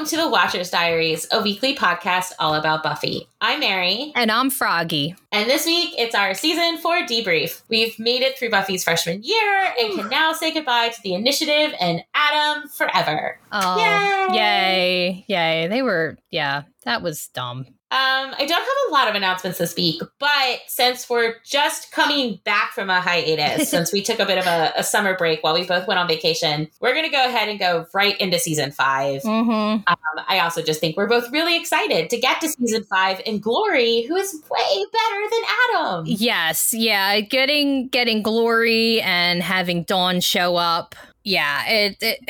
welcome to the Watcher's Diaries, a weekly podcast all about Buffy. I'm Mary. And I'm Froggy. And this week, it's our season four debrief. We've made it through Buffy's freshman year and can now say goodbye to the initiative and Adam forever. Oh, Yay! Yay. Yay. They were, yeah, that was dumb. Um, I don't have a lot of announcements this week, but since we're just coming back from a hiatus, since we took a bit of a, a summer break while we both went on vacation, we're going to go ahead and go right into season 5 Mm-hmm. Um, I also just think we're both really excited to get to season five and Glory, who is way better than Adam. Yes, yeah. Getting getting glory and having Dawn show up. Yeah, it, it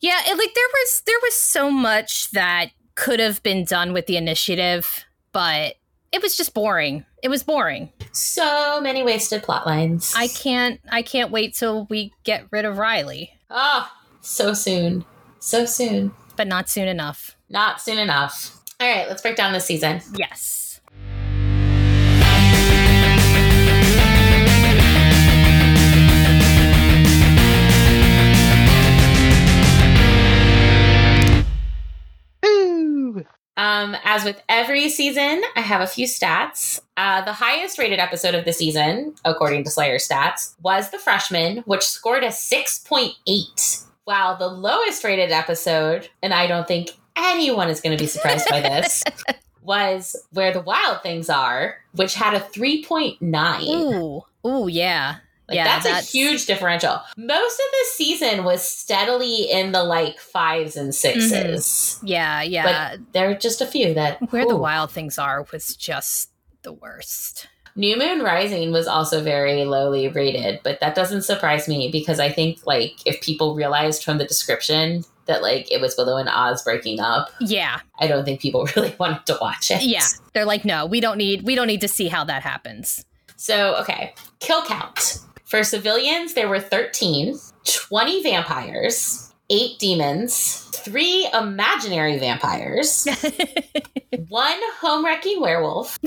yeah, it, like there was there was so much that could have been done with the initiative, but it was just boring. It was boring. So many wasted plot lines. I can't I can't wait till we get rid of Riley, Oh, so soon. So soon. but not soon enough. Not soon enough. All right, let's break down this season. Yes. Um, as with every season, I have a few stats. Uh, the highest rated episode of the season, according to Slayer stats, was The Freshman, which scored a 6.8. While the lowest rated episode, and I don't think anyone is going to be surprised by this, was Where the Wild Things Are, which had a 3.9. Ooh. Ooh, yeah. Like yeah, that's, that's- a huge differential. Most of the season was steadily in the like fives and 6s mm-hmm. Yeah, yeah. But There are just a few that Where the wild things are was just the worst. New Moon Rising was also very lowly rated, but that doesn't surprise me because I think like if people realized from the description that like it was Willow and Oz breaking up, Yeah, I don't think people really wanted to watch it. yeah. They're like, no, we don't need we don't need to see how that happens. So, okay, kill count. For civilians, there were 13, 20 vampires, 8 demons, 3 imaginary vampires, one home wrecking werewolf,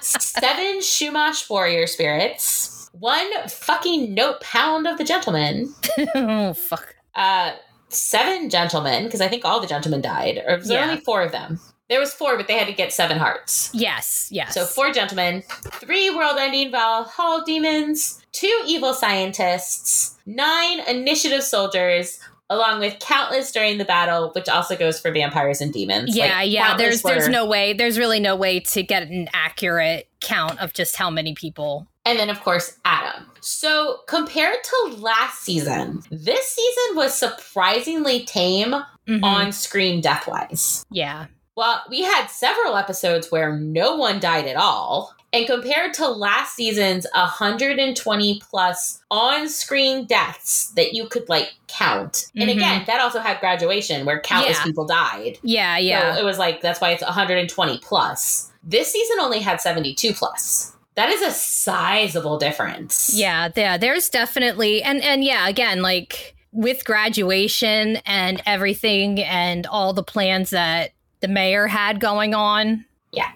seven Chumash warrior spirits, one fucking note pound of the gentleman, oh fuck. uh, seven gentlemen, because I think all the gentlemen died, or was there Yeah. only four of them? There was four, but they had to get seven hearts. Yes, yes. So four gentlemen, three world-ending Vahrall demons, two evil scientists, nine initiative soldiers, along with countless during the battle, which also goes for vampires and demons. yeah, Like, yeah. There's there's no way. There's really no way to get an accurate count of just how many people. and then of course Adam. So compared to last season, this season was surprisingly tame Mhm. on screen death-wise. yeah, Well, we had several episodes where no one died at all. And compared to last season's 120 plus on screen deaths that you could like count. And Mhm. again, that also had graduation where countless Yeah. people died. yeah, yeah. So it was like, that's why it's 120 plus. This season only had 72 plus. That is a sizable difference. Yeah, yeah, there's definitely and and yeah, again, like with graduation and everything and all the plans that the mayor had going on. Yeah.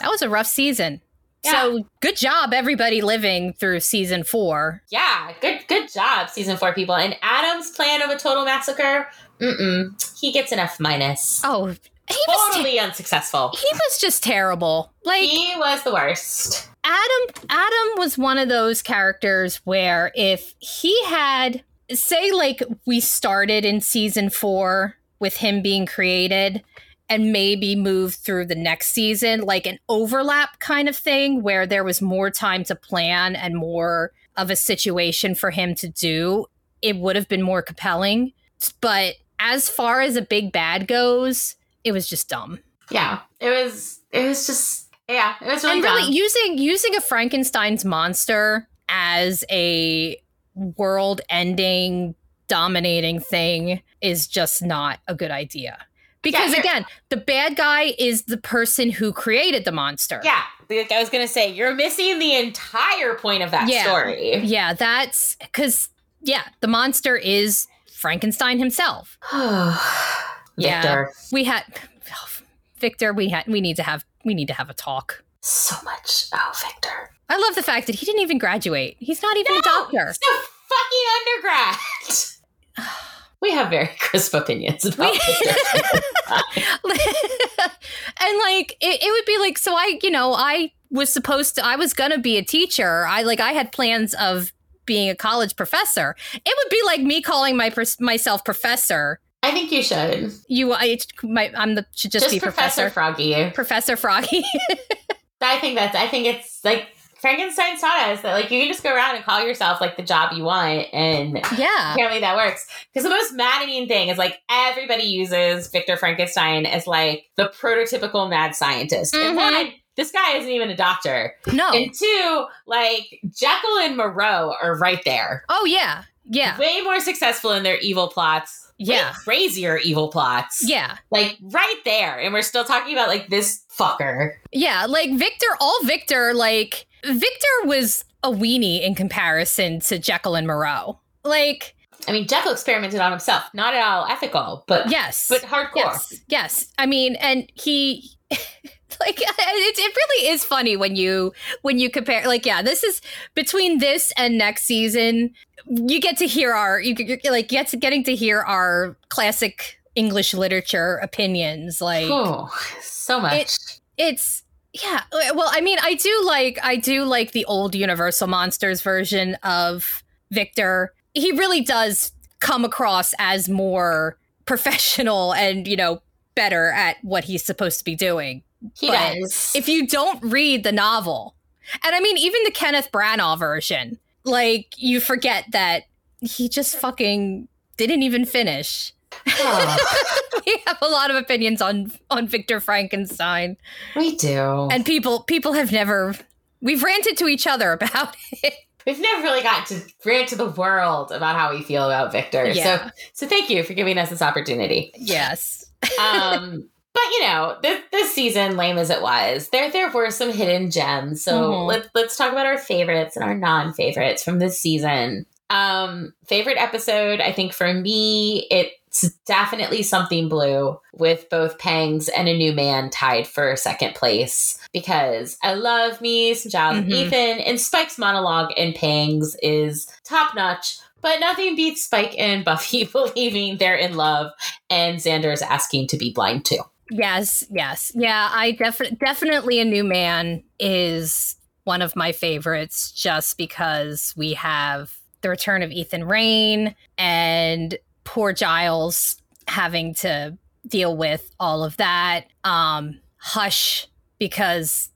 That was a rough season. Yeah. So good job everybody living through season 4. Yeah, good good job, season four people. And Adam's plan of a total massacre, mm-mm. He gets an F minus. Oh, he was te- totally unsuccessful. he was just terrible. Like he was the worst. Adam Adam was one of those characters where if he had say like we started in season 4 with him being created and maybe move through the next season like an overlap kind of thing where there was more time to plan and more of a situation for him to do it would have been more compelling but as far as a big bad goes it was just dumb Yeah, it was. It was just. Yeah, it was really, and really dumb. using using a Frankenstein's monster as a world ending dominating thing is just not a good idea. Because Yeah, again, the bad guy is the person who created the monster. yeah, like I was gonna say, you're missing the entire point of that Yeah. story. Yeah, that's because yeah, the monster is Frankenstein himself. Yeah. Victor, We had Victor, we had we need to have we need to have a talk. so much. Oh, Victor, I love the fact that he didn't even graduate. He's not even a doctor. He's a fucking undergrad. have very crisp opinions about and like it, it would be like so i you know i was supposed to i was gonna be a teacher. I like i had plans of being a college professor. It would be like me calling my myself professor. I think you should. You I, my, i'm the should just, just, be Professor professor. Froggy. professor froggy. I think that's. I think it's like Frankenstein taught us that like you can just go around and call yourself like the job you want, and yeah apparently that works. Because the most maddening thing is like everybody uses Victor Frankenstein as like the prototypical mad scientist. And Mhm. one, this guy isn't even a doctor. no And two, like Jekyll and Moreau are right there. oh yeah yeah Way more successful in their evil plots. Yeah. crazier evil plots. yeah Like right there. And we're still talking about like this fucker. yeah like victor all victor like victor was a weenie in comparison to jekyll and moreau like I mean, Jekyll experimented on himself. Not at all ethical, but yes but hardcore. Yes, yes. I mean, and he, like, it, it really is funny when you when you compare. Like, yeah, this is between this and next season. You get to hear our you like get to, getting to hear our classic English literature opinions. Like, Oh, so much. It- it's yeah. Uh, well, I mean, I do like I do like the old Universal Monsters version of Victor. He really does come across as more professional and you know better at what he's supposed to be doing. he but does. If you don't read the novel, and I mean even the Kenneth Branagh version, like you forget that he just fucking didn't even finish. Oh, we have a lot of opinions on on Victor Frankenstein, we do. and people people have never we've ranted to each other about it. We've never really got to rant to the world about how we feel about Victor. Yeah. So so thank you for giving us this opportunity. Yes, Um but you know, this this season, lame as it was, there there were some hidden gems. So Mhm. let's let's talk about our favorites and our non-favorites from this season. Um, favorite episode, I think for me, it's definitely something blue with both Pangs and a new man tied for second place because I love me some Giles and Mhm. Ethan, and Spike's monologue in Pangs is top notch. But nothing beats Spike and Buffy believing they're in love and Xander's asking to be blind too. yes, yes, yeah. I definitely definitely a new man is one of my favorites, just because we have the return of Ethan Rayne and poor Giles having to deal with all of that. Um, Hush because,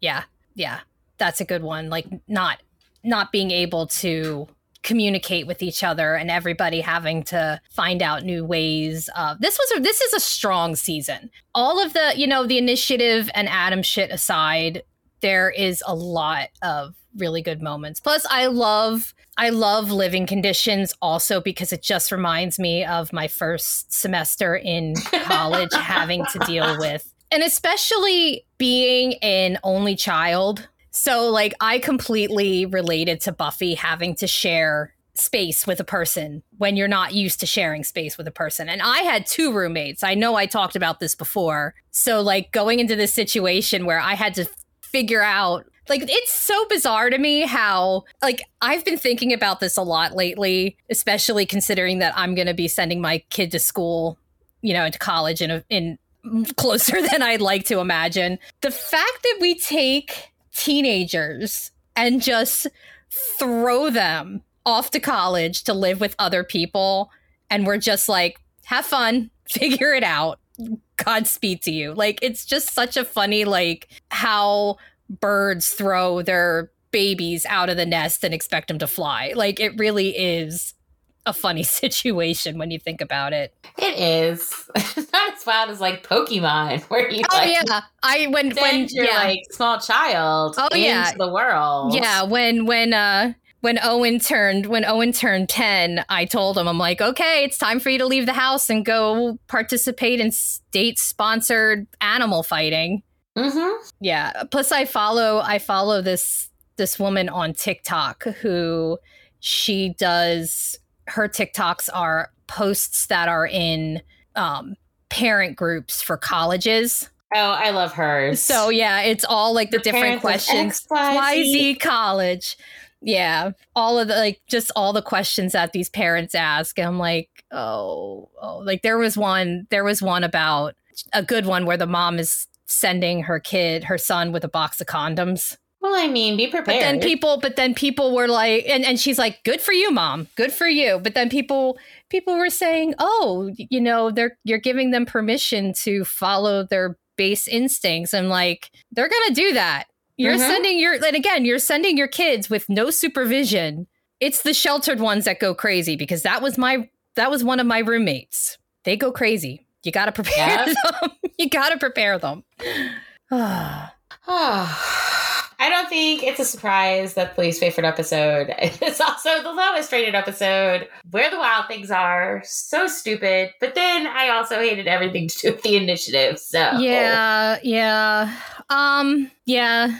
yeah, yeah, that's a good one. Like not not being able to communicate with each other and everybody having to find out new ways of this was a, this is a strong season all of the you know the initiative and adam shit aside there is a lot of really good moments plus i love i love living conditions also because it just reminds me of my first semester in college having to deal with and especially being an only child so, like, I completely related to Buffy having to share space with a person when you're not used to sharing space with a person. And I had two roommates. I know I talked about this before. So, like, going into this situation where I had to figure out, like, it's so bizarre to me how, like, I've been thinking about this a lot lately, especially considering that I'm going to be sending my kid to school, you know, into college in a, in closer than I'd like to imagine. The fact that we take teenagers and just throw them off to college to live with other people and we're just like have fun figure it out godspeed to you like it's just such a funny like how birds throw their babies out of the nest and expect them to fly like it really is a funny situation when you think about it It is. It's not as wild as like Pokemon, where you oh like yeah i when when you're yeah like small child Oh, yeah. the world. Yeah, when when uh when Owen turned when Owen turned 10, I told him I'm like, "Okay, it's time for you to leave the house and go participate in state-sponsored animal fighting." Mm-hmm. Yeah, plus I follow I follow this this woman on TikTok who she does her TikToks are posts that are in um parent groups for colleges. Oh, I love hers. So yeah, it's all like the, The different questions. YZ college. Yeah, all of the like just all the questions that these parents ask. I'm like, oh, oh, like there was one, there was one about a good one where the mom is sending her kid, her son, with a box of condoms. Well, I mean, be prepared. But then people, but then people were like, and, and she's like, "Good for you, mom. Good for you." But then people, people were saying, "Oh, you know, they're you're giving them permission to follow their base instincts." And like, they're gonna do that. You're Mhm. sending your, and again, you're sending your kids with no supervision. It's the sheltered ones that go crazy because that was my, that was one of my roommates. They go crazy. You got to prepare Yep. them. you got to prepare them. I don't think it's a surprise that the least favorite episode is also the lowest rated episode. Where the Wild Things Are. So stupid. But then I also hated everything to do with the initiative. So Yeah, yeah. Um, yeah.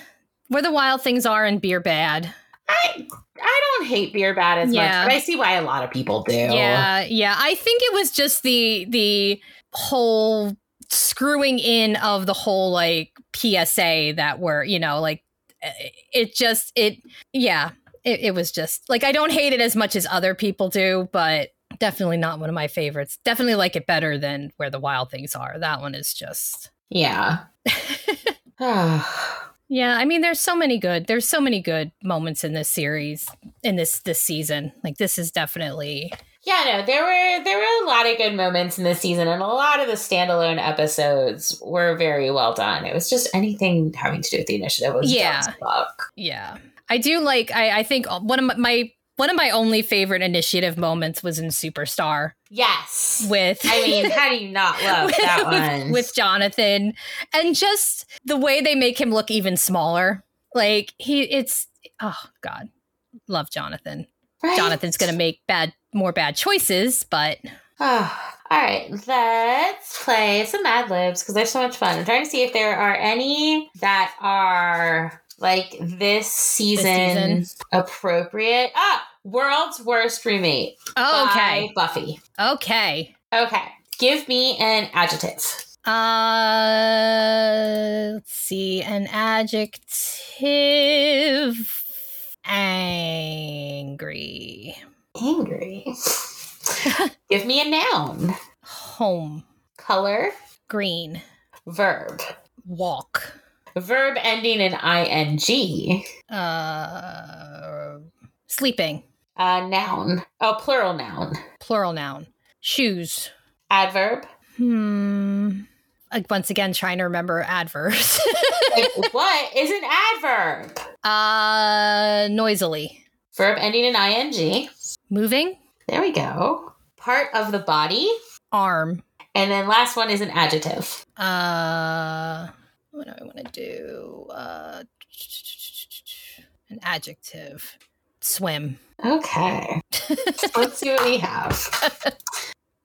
Where the wild things are and beer bad. I I don't hate beer bad as Yeah. much, but I see why a lot of people do. Yeah, yeah. I think it was just the the whole screwing in of the whole like PSA that were, you know, like eh, it just it yeah, it, it was just like I don't hate it as much as other people do, but definitely not one of my favorites. Definitely like it better than where the wild things are. That one is just Yeah. Yeah, I mean there's so many good there's so many good moments in this series in this this season. Like this is definitely Yeah, no, there were there were a lot of good moments in this season, and a lot of the standalone episodes were very well done. It was just anything having to do with the initiative was Yeah. yeah. I do like I I think uh, one of my, my one of my only favorite initiative moments was in Superstar Yes, with I mean, how do you not love with, that one? with Jonathan and just the way they make him look even smaller. Like he it's oh god. Love Jonathan. Right? Jonathan's going to make bad more bad choices, but Oh, all right, let's play some Mad Libs because they're so much fun. I'm trying to see if there are any that are like this season, season. appropriate. Ah, World's Worst Roommate. oh, okay. Buffy. Okay. Okay, give me an adjective. Uh, let's see. An adjective. Angry. Angry. give me a noun. Home. Color. Green. Verb. Walk. Verb ending in ing. Uh, sleeping. Uh, noun. Oh, plural noun. Plural noun. Shoes. Adverb. Hmm. Like once again, trying to remember adverbs. Like, what is an adverb? uh, noisily. Verb ending in ing. Moving. There we go. Part of the body. Arm. And then last one is an adjective. Uh, what do I want to do? Uh, an adjective. Swim. Okay. Let's see what we have.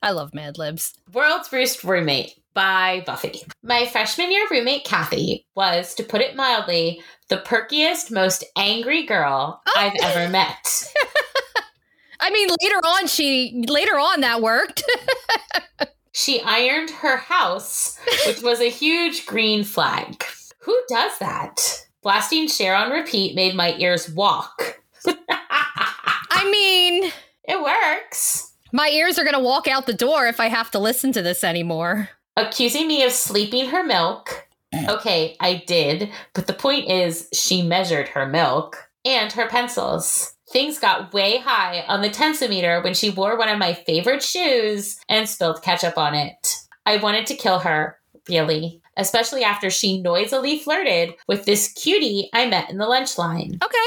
I love Mad Libs. World's Worst Roommate by Buffy. My freshman year roommate, Kathy, was, to put it mildly, the perkiest, most angry girl Oh. I've ever met. I mean, later on, she later on that worked. She ironed her house, which was a huge green flag. Who does that? Blasting Cher on repeat made my ears walk. I mean, it works. my ears are gonna walk out the door if I have to listen to this anymore. Accusing me of sleeping her milk. Okay, I did, but the point is, she measured her milk and her pencils. Things got way high on the tensometer when she wore one of my favorite shoes and spilled ketchup on it. I wanted to kill her, really, especially after she noisily flirted with this cutie I met in the lunch line. Okay.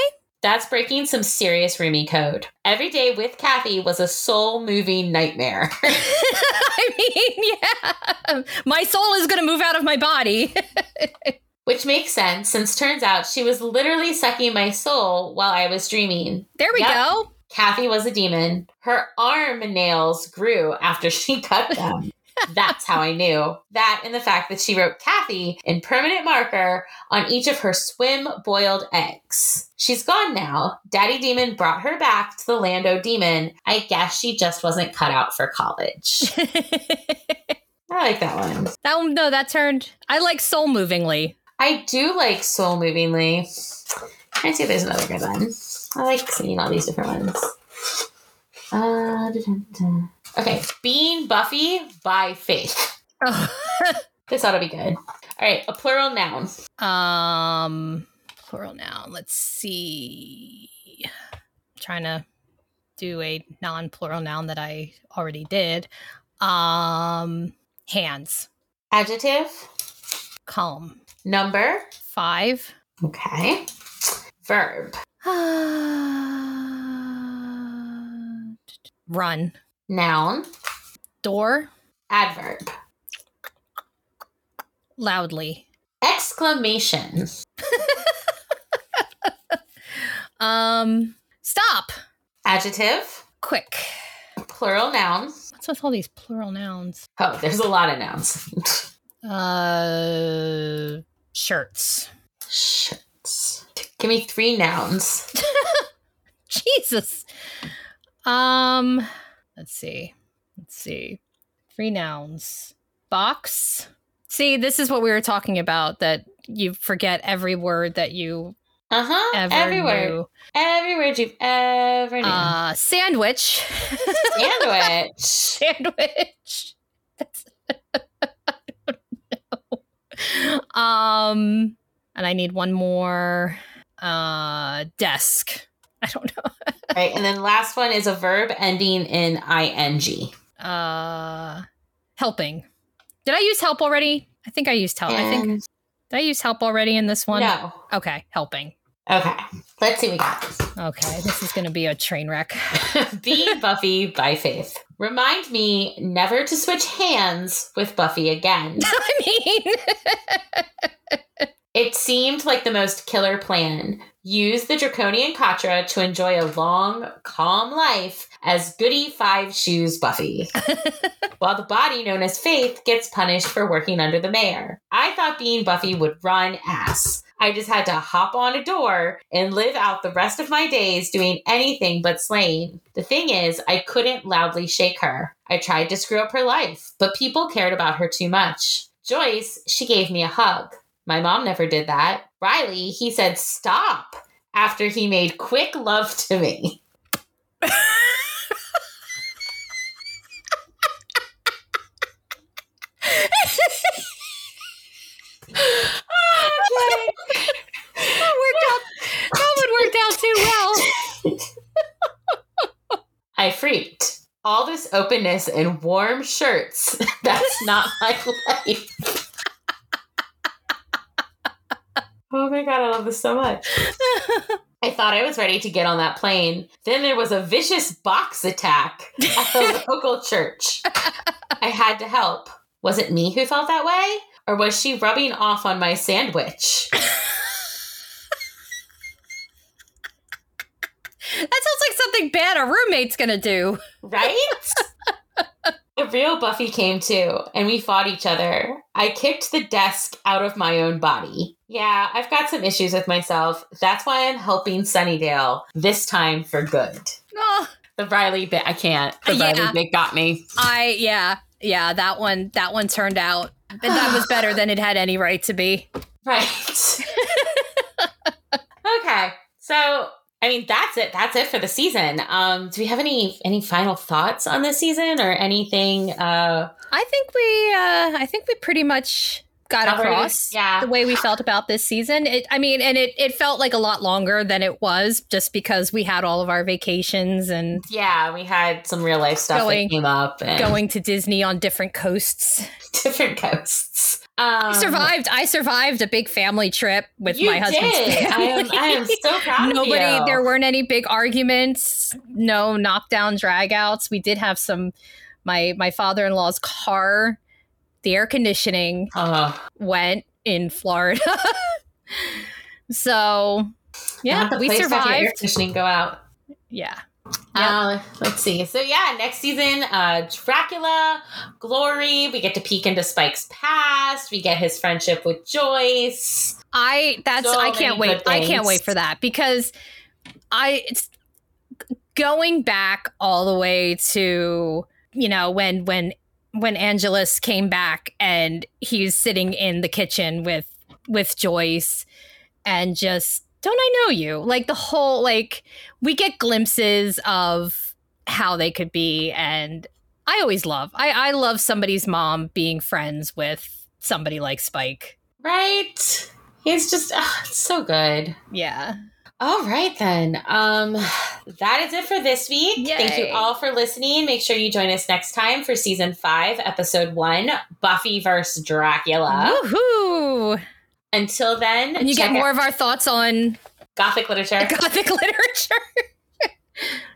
That's breaking some serious roomie code. Every day with Kathy was a soul moving nightmare. I mean, yeah. My soul is gonna move out of my body. Which makes sense since turns out she was literally sucking my soul while I was dreaming. there we Yep. go. Kathy was a demon. Her arm nails grew after she cut them. That's how I knew. That and the fact that she wrote Kathy in permanent marker on each of her swim boiled eggs. She's gone now. Daddy Demon brought her back to the Lando Demon. I guess she just wasn't cut out for college. I like that one. That one, no, that turned. I like soul movingly. I do like soul movingly. Trying to see if there's another good one. I like seeing all these different ones. Uh, da-da-da. okay, being Buffy by Faith. This ought to be good. All right, a plural noun. um, plural noun. Let's see. trying to do a non-plural noun that I already did. Um, hands. Adjective. Calm. Number. Five. Okay. Verb. Run. Noun. Door. Adverb. Loudly. Exclamation. Um, stop. Adjective. Quick. Plural noun. What's with all these plural nouns? Oh, there's a lot of nouns. Uh, shirts. Shirts. Give me three nouns. Jesus. Um, let's see. Let's see. Three nouns. Box. See, this is what we were talking about that you forget every word that you Uh huh. ever Every word. knew. Every word you've ever known. Uh, sandwich. Sandwich. sandwich. That's I don't know. Um, and I need one more. Uh, desk. I don't know. right. And then last one is a verb ending in ing. Uh, helping. Did I use help already? I think I used help. I think did I use help already in this one? No. Okay, helping. Okay. Let's see what we got. Okay, this is going to be a train wreck. Be Buffy by Faith. Remind me never to switch hands with Buffy again. I mean, It seemed like the most killer plan. Use the draconian Katra to enjoy a long, calm life as Goody Five Shoes Buffy, while the body known as Faith gets punished for working under the mayor. I thought being Buffy would run ass. I just had to hop on a door and live out the rest of my days doing anything but slaying. The thing is, I couldn't loudly shake her. I tried to screw up her life, but people cared about her too much. Joyce, she gave me a hug. My mom never did that. Riley, he said stop after he made quick love to me. Okay. that worked out. That one worked out too well. I freaked. All this openness and warm shirts. That's not my life. Oh my god, I love this so much. I thought I was ready to get on that plane. Then there was a vicious box attack at the local church. I had to help. Was it me who felt that way? Or was she rubbing off on my sandwich? That sounds like something bad a roommate's gonna do. Right? the real Buffy came too, and we fought each other. I kicked the desk out of my own body. Yeah, I've got some issues with myself. That's why I'm helping Sunnydale this time for good. Oh, The Riley bit, I can't. The Yeah. Riley bit got me. I yeah yeah that one that one turned out and that was better than it had any right to be. Right. okay. So, I mean, that's it. That's it for the season. Um, do we have any any final thoughts on this season or anything? Uh, I think we uh I think we pretty much got covered? across Yeah. the way we felt about this season. It I mean and it it felt like a lot longer than it was just because we had all of our vacations and Yeah, we had some real life stuff Going- that came up and going to Disney on different coasts. different coasts. Um, I survived. I survived a big family trip with my husband's did. I am. I am so proud Nobody. of you. There weren't any big arguments. No knockdown dragouts. We did have some. My my father in law's car, the air conditioning Oh, went in Florida. so yeah, we your Air conditioning go out. Yeah. Uh, let's see. So yeah, next season, uh, Dracula, Glory. We get to peek into Spike's past. We get his friendship with Joyce. I that's So I can't wait. I can't wait for that because I it's going back all the way to you know when when when Angelus came back and he's sitting in the kitchen with with Joyce and just don't I know you? Like the whole like we get glimpses of how they could be and I always love. I I love somebody's mom being friends with somebody like Spike. Right? He's just oh, so good. Yeah. All right then. Um that is it for this week. Yay. Thank you all for listening. Make sure you join us next time for season 5, episode 1, Buffy vs Dracula. Woohoo! Until then, And you get more of our thoughts on gothic literature. gothic literature.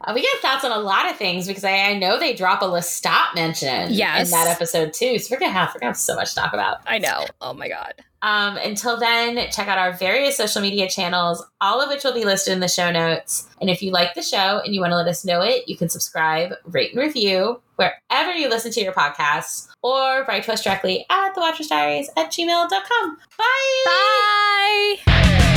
Uh, we get thoughts on a lot of things because I, I know they drop a Lestat mention Yes. in that episode too. So we're gonna have we're gonna have so much to talk about. I know. Oh my god. Um, until then, check out our various social media channels, all of which will be listed in the show notes. And if you like the show and you want to let us know it, you can subscribe, rate, and review wherever you listen to your podcasts, or write to us directly at the Watchers Diaries at gmail.com. Bye. Bye.